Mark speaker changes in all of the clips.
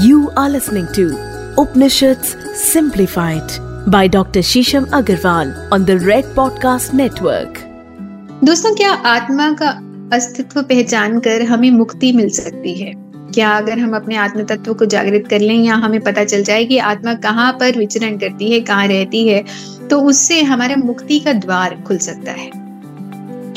Speaker 1: You are listening to Upanishads Simplified by Dr. Shisham Agarwal on the Red Podcast Network.
Speaker 2: दोस्तों, क्या आत्मा का अस्तित्व पहचान कर हमें मुक्ति मिल सकती है क्या अगर हम अपने आत्म तत्व को जागृत कर लें या हमें पता चल जाए कि आत्मा कहाँ पर विचरण करती है, कहाँ रहती है तो उससे हमारे मुक्ति का द्वार खुल सकता है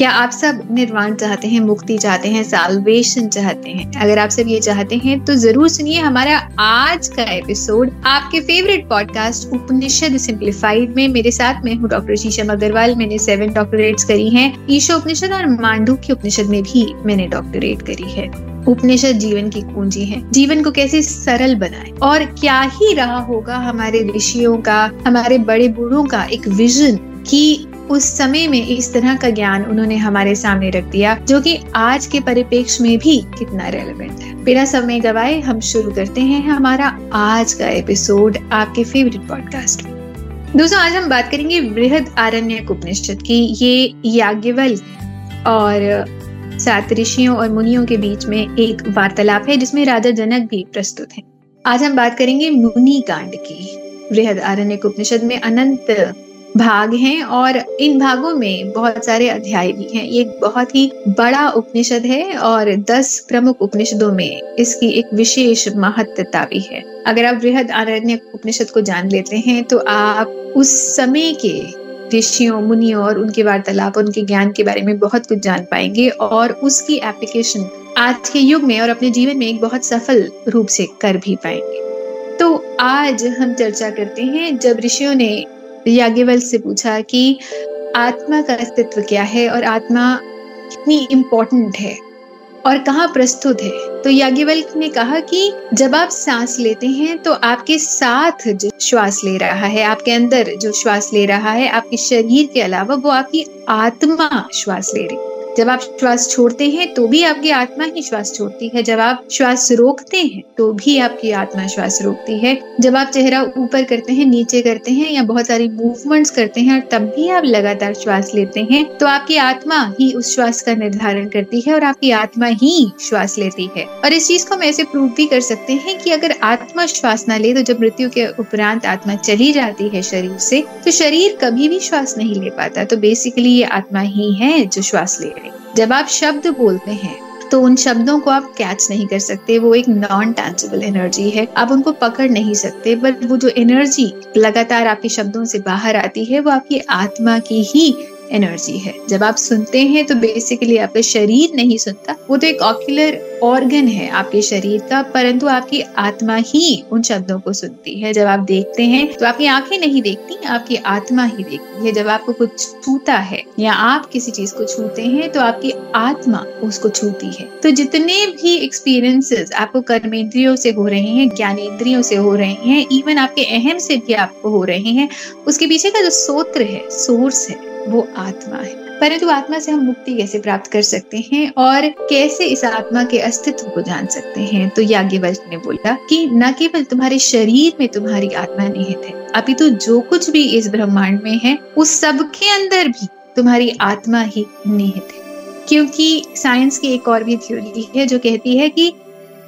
Speaker 2: क्या आप सब निर्वाण चाहते हैं, मुक्ति चाहते हैं साल्वेशन चाहते हैं? अगर आप सब ये चाहते हैं तो ज़रूर सुनिए हमारा आज का एपिसोड आपके फेवरेट पॉडकास्ट उपनिषद सिंप्लीफाइड में। मेरे साथ में हूँ डॉक्टर शीशम अग्रवाल। मैंने सेवन डॉक्टरेट्स करी हैं। ईशो उपनिषद और मांडू के उपनिषद में भी मैंने डॉक्टरेट करी है। उपनिषद जीवन की कुंजी है। जीवन को कैसे सरल बनाए? और क्या ही रहा होगा हमारे ऋषियों का, हमारे बड़े बूढ़ों का एक विजन कि उस समय में इस तरह का ज्ञान उन्होंने हमारे सामने रख दिया, जो कि आज के परिप्रेक्ष्य में भी कितना रेलेवेंट है बिना समय गवाए हम शुरू करते हैं हमारा आज का एपिसोड आपके फेवरेट पॉडकास्ट दोस्तों, आज हम बात करेंगे वृहद आरण्य उपनिषद की, ये याज्ञवल और सात ऋषियों और मुनियों के बीच में एक वार्तालाप है, जिसमें राजा जनक भी प्रस्तुत हैं। आज हम बात करेंगे मुनि कांड की, वृहद आरण्य उपनिषद में अनंत भाग हैं और इन भागों में बहुत सारे अध्याय भी हैं। ये बहुत ही बड़ा उपनिषद है और दस प्रमुख उपनिषदों में इसकी एक विशेष महत्वता भी है। अगर आप बृहद आरण्य उपनिषद को जान लेते हैं तो आप उस समय के ऋषियों, मुनियों और उनके वार्तालाप और उनके ज्ञान के बारे में बहुत कुछ जान पाएँगे और उसकी एप्लीकेशन आज के युग में और अपने जीवन में एक बहुत सफल रूप से कर भी पाएँगे। तो आज हम चर्चा करते हैं जब ऋषियों ने याज्ञवल से पूछा कि आत्मा का अस्तित्व क्या है और आत्मा कितनी इम्पोर्टेंट है और कहाँ प्रस्तुत है? तो याज्ञवल्क ने कहा कि जब आप सांस लेते हैं तो आपके साथ जो श्वास ले रहा है, आपके अंदर जो श्वास ले रहा है, आपके शरीर के अलावा वो आपकी आत्मा श्वास ले रही जब आप श्वास छोड़ते हैं तो भी आपकी आत्मा ही श्वास छोड़ती है। जब आप श्वास रोकते हैं तो भी आपकी आत्मा श्वास रोकती है। जब आप चेहरा ऊपर करते हैं, नीचे करते हैं, या बहुत सारी मूवमेंट्स करते हैं, और तब भी आप लगातार श्वास लेते हैं तो आपकी आत्मा ही उस श्वास का निर्धारण करती है, और आपकी आत्मा ही श्वास लेती है। और इस चीज़ को हम ऐसे प्रूव भी कर सकते हैं कि अगर आत्मा श्वास ना ले तो जब मृत्यु के उपरांत आत्मा चली जाती है शरीर से तो शरीर कभी भी श्वास नहीं ले पाता। तो बेसिकली ये आत्मा ही है जो श्वास ले जब आप शब्द बोलते हैं तो उन शब्दों को आप कैच नहीं कर सकते। वो एक नॉन टैंजेबल एनर्जी है। आप उनको पकड़ नहीं सकते बट वो जो एनर्जी लगातार आपके शब्दों से बाहर आती है, वो आपकी आत्मा की ही एनर्जी है। जब आप सुनते हैं तो बेसिकली आपका शरीर नहीं सुनता, वो तो एक ऑक्यूलर ऑर्गन है आपके शरीर का, परंतु आपकी आत्मा ही उन शब्दों को सुनती है। जब आप देखते हैं तो आपकी आँखें नहीं देखती, आपकी आत्मा ही देखती है। जब आपको कुछ छूता है या आप किसी चीज़ को छूते हैं तो आपकी आत्मा उसको छूती है। तो जितने भी एक्सपीरियंसेस आपको कर्मेंद्रियों से हो रहे हैं ज्ञानेन्द्रियों से हो रहे हैं इवन आपके अहम से भी आपको हो रहे हैं, उसके पीछे का जो सोत्र है सोर्स है वो आत्मा है। परंतु आत्मा से हम मुक्ति कैसे प्राप्त कर सकते हैं और कैसे इस आत्मा के अस्तित्व को जान सकते हैं? तो याज्ञवल्क ने बोला कि न केवल तुम्हारे शरीर में तुम्हारी आत्मा निहित है, अपितु तो जो कुछ भी इस ब्रह्मांड में है, उस सब के अंदर भी तुम्हारी आत्मा ही निहित है। क्योंकि साइंस की एक और भी थ्योरी है जो कहती है कि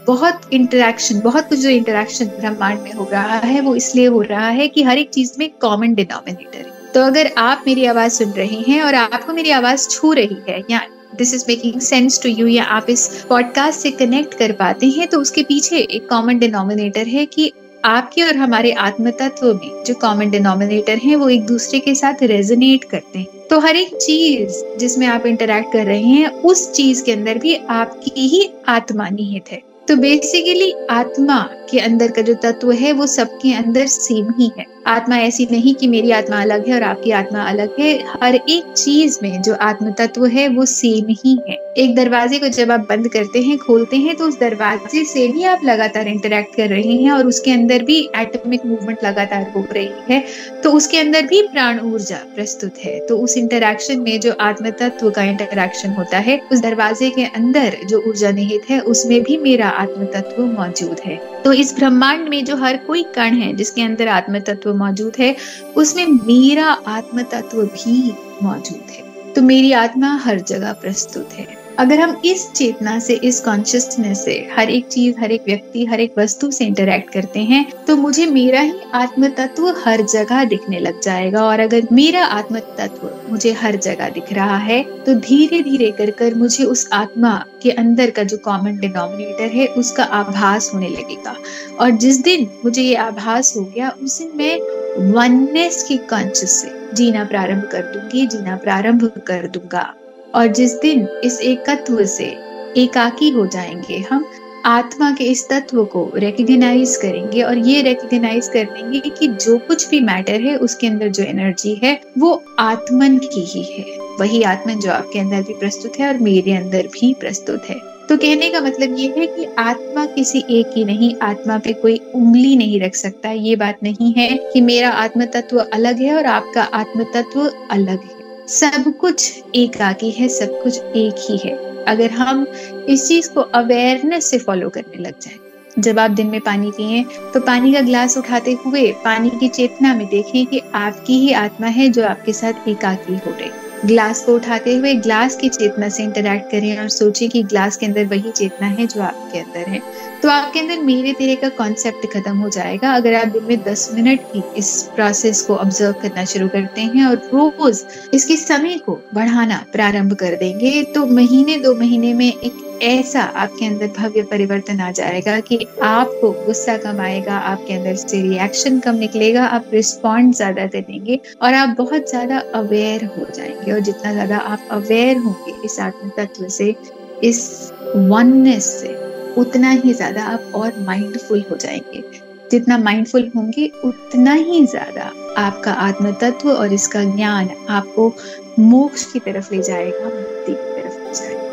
Speaker 2: बहुत इंटरेक्शन बहुत कुछ जो इंटरेक्शन ब्रह्मांड में हो रहा है, वो इसलिए हो रहा है कि हर एक चीज़ में कॉमन डिनोमिनेटर है। तो अगर आप मेरी आवाज़ सुन रहे हैं और आपको मेरी आवाज़ छू रही है, या this is making sense to you या आप इस पॉडकास्ट से कनेक्ट कर पाते हैं तो उसके पीछे एक कॉमन डिनोमिनेटर है कि आपके और हमारे आत्म तत्व में जो कॉमन डिनोमिनेटर हैं, वो एक दूसरे के साथ रेजोनेट करते हैं। तो हर एक चीज़ जिसमें आप इंटरेक्ट कर रहे हैं, उस चीज़ के अंदर भी आपकी ही आत्मा निहित है। तो बेसिकली आत्मा के अंदर का जो तत्व है, वो सबके अंदर सेम ही है। आत्मा ऐसी नहीं कि मेरी आत्मा अलग है और आपकी आत्मा अलग है। हर एक चीज़ में जो आत्म तत्व है, वो सेम ही है। एक दरवाजे को जब आप बंद करते हैं, खोलते हैं तो उस दरवाजे से भी आप लगातार इंटरेक्ट कर रहे हैं और उसके अंदर भी एटॉमिक मूवमेंट लगातार हो रही है। तो उसके अंदर भी प्राण ऊर्जा प्रस्तुत है। तो उस इंटरेक्शन में जो आत्म तत्व का इंटरेक्शन होता है, उस दरवाजे के अंदर जो ऊर्जा निहित है, उसमें भी मेरा आत्म तत्व मौजूद है। तो इस ब्रह्मांड में जो हर कोई कण है, जिसके अंदर आत्म तत्व मौजूद है, उसमें मेरा आत्म तत्व भी मौजूद है। तो मेरी आत्मा हर जगह प्रस्तुत है। अगर हम इस चेतना से, इस कॉन्शियसनेस से हर एक चीज़, हर एक व्यक्ति, हर एक वस्तु से इंटरेक्ट करते हैं तो मुझे मेरा ही आत्म तत्व हर जगह दिखने लग जाएगा। और अगर मेरा आत्म तत्व मुझे हर जगह दिख रहा है तो धीरे धीरे कर कर मुझे उस आत्मा के अंदर का जो कॉमन डिनोमिनेटर है, उसका आभास होने लगेगा। और जिस दिन मुझे ये आभास हो गया, उस दिन मैं वननेस की कॉन्शियस से जीना प्रारंभ कर दूँगी, जीना प्रारंभ कर दूँगा। और जिस दिन इस एकत्व से एकाकी हो जाएँगे, हम आत्मा के इस तत्व को रिकग्नाइज करेंगे और ये रिकग्नाइज कर लेंगे कि जो कुछ भी मैटर है, उसके अंदर जो एनर्जी है, वो आत्मन की ही है। वही आत्मन जो आपके अंदर भी प्रस्तुत है और मेरे अंदर भी प्रस्तुत है। तो कहने का मतलब ये है कि आत्मा किसी एक की नहीं, आत्मा पे कोई उंगली नहीं रख सकता, ये बात नहीं है कि मेरा आत्म तत्व अलग है और आपका आत्म तत्व अलग है। सब कुछ एक आगे है, सब कुछ एक ही है। अगर हम इस चीज़ को अवेयरनेस से फॉलो करने लग जाए, जब आप दिन में पानी पिए तो पानी का ग्लास उठाते हुए पानी की चेतना में देखें कि आपकी ही आत्मा है जो आपके साथ एकाकी हो रही। ग्लास को उठाते हुए ग्लास की चेतना से इंटरेक्ट करें और सोचें कि ग्लास के अंदर वही चेतना है जो आपके अंदर है। तो आपके अंदर मेरे तेरे का कॉन्सेप्ट खत्म हो जाएगा। अगर आप दिन में दस मिनट ही इस प्रोसेस को ऑब्ज़र्व करना शुरू करते हैं और रोज इसके समय को बढ़ाना प्रारंभ कर देंगे तो महीने दो महीने में एक ऐसा आपके अंदर भव्य परिवर्तन आ जाएगा कि आपको गुस्सा कम आएगा, आपके अंदर से रिएक्शन कम निकलेगा, आप रिस्पॉन्ड ज़्यादा दे देंगे और आप बहुत ज़्यादा अवेयर हो जाएँगे और जितना ज़्यादा आप अवेयर होंगे इस आत्म तत्व से, इस वननेस से, उतना ही ज़्यादा आप और माइंडफुल हो जाएँगे। जितना माइंडफुल होंगे, उतना ही ज़्यादा आपका आत्म तत्व और इसका ज्ञान आपको मोक्ष की तरफ़ ले जाएगा, मुक्ति की तरफ़ ले जाएगा।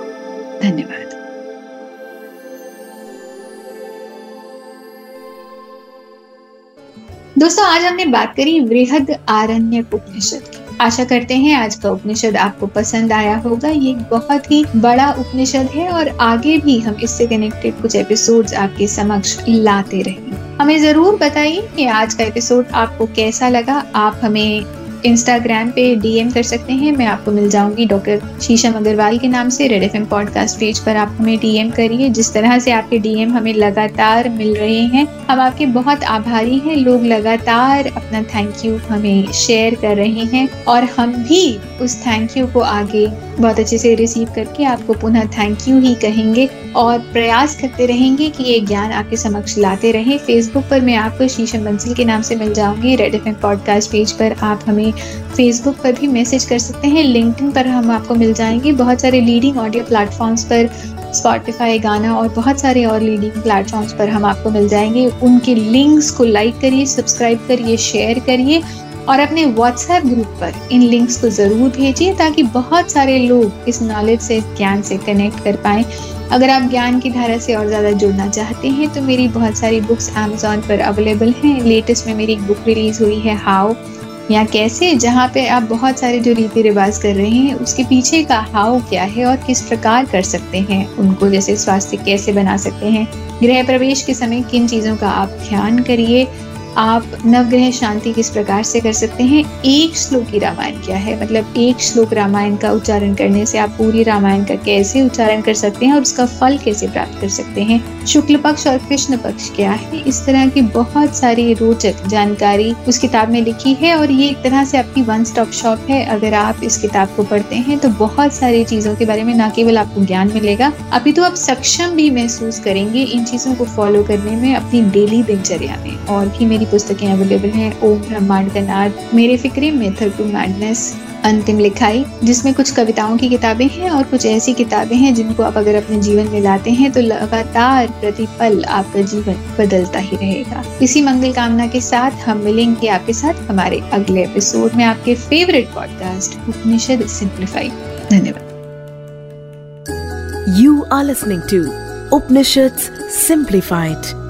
Speaker 2: दोस्तों, आज हमने बात करी वृहद आरण्य उपनिषद आशा करते हैं आज का उपनिषद आपको पसंद आया होगा। ये बहुत ही बड़ा उपनिषद है और आगे भी हम इससे कनेक्टेड कुछ एपिसोड्स आपके समक्ष लाते रहेंगे हमें ज़रूर बताइए कि आज का एपिसोड आपको कैसा लगा। आप हमें इंस्टाग्राम पे डीएम कर सकते हैं। मैं आपको मिल जाऊँगी। डॉक्टर शीशम अग्रवाल के नाम से रेड एफएम पॉडकास्ट पेज पर आप हमें डीएम करिए। जिस तरह से आपके डीएम हमें लगातार मिल रहे हैं, हम आपके बहुत आभारी हैं। लोग लगातार अपना थैंक यू हमें शेयर कर रहे हैं और हम भी उस थैंक यू को आगे बहुत अच्छे से रिसीव करके आपको पुनः थैंक यू ही कहेंगे। और प्रयास करते रहेंगे कि ये ज्ञान आपके समक्ष लाते रहें। फेसबुक पर मैं आपको शीशम बंसल के नाम से मिल जाऊँगी। रेड एफएम पॉडकास्ट पेज पर आप हमें फेसबुक पर भी मैसेज कर सकते हैं। लिंकडिन पर हम आपको मिल जाएँगे। बहुत सारे लीडिंग ऑडियो प्लेटफॉर्म्स पर स्पॉटिफाई गाना और बहुत सारे और लीडिंग प्लेटफॉर्म्स पर हम आपको मिल जाएँगे। उनके लिंक्स को लाइक करिए सब्सक्राइब करिए शेयर करिए और अपने व्हाट्सएप ग्रुप पर इन लिंक्स को ज़रूर भेजिए ताकि बहुत सारे लोग इस नॉलेज से, ज्ञान से कनेक्ट कर पाए। अगर आप ज्ञान की धारा से और ज़्यादा जुड़ना चाहते हैं तो मेरी बहुत सारी बुक्स अमेजोन पर अवेलेबल हैं। लेटेस्ट में मेरी एक बुक रिलीज़ हुई है हाउ या कैसे, जहाँ पे आप बहुत सारे जो रीति रिवाज कर रहे हैं, उसके पीछे का हाउ क्या है और किस प्रकार कर सकते हैं, उनको जैसे स्वास्थ्य कैसे बना सकते हैं, गृह प्रवेश के समय किन चीज़ों का आप ध्यान करिए आप नवग्रह शांति किस प्रकार से कर सकते हैं? एक श्लोक की रामायण क्या है। मतलब एक श्लोक रामायण का उच्चारण करने से आप पूरी रामायण का कैसे उच्चारण कर सकते हैं और उसका फल कैसे प्राप्त कर सकते हैं? शुक्ल पक्ष और कृष्ण पक्ष क्या है? इस तरह की बहुत सारी रोचक जानकारी उस किताब में लिखी है और ये एक तरह से आपकी वन स्टॉप शॉप है। अगर आप इस किताब को पढ़ते हैं तो बहुत सारी चीज़ों के बारे में न केवल आपको ज्ञान मिलेगा, अभी तो आप सक्षम भी महसूस करेंगे इन चीज़ों को फॉलो करने में अपनी डेली दिनचर्या में। और भी मेरी पुस्तकें अवेलेबल हैं ओम ब्रह्मांड का नाद, मेरे फिक्रे, मेथड टू मैडनेस, अंतिम लिखाई, जिसमें कुछ कविताओं की किताबें हैं और कुछ ऐसी किताबें हैं जिनको आप अगर अपने जीवन में लाते हैं तो लगातार प्रतिपल आपका जीवन बदलता ही रहेगा। इसी मंगल कामना के साथ हम मिलेंगे आपके साथ हमारे अगले एपिसोड में आपके फेवरेट पॉडकास्ट उपनिषद सिंप्लीफाइड धन्यवाद।
Speaker 1: You are listening to Upanishads Simplified.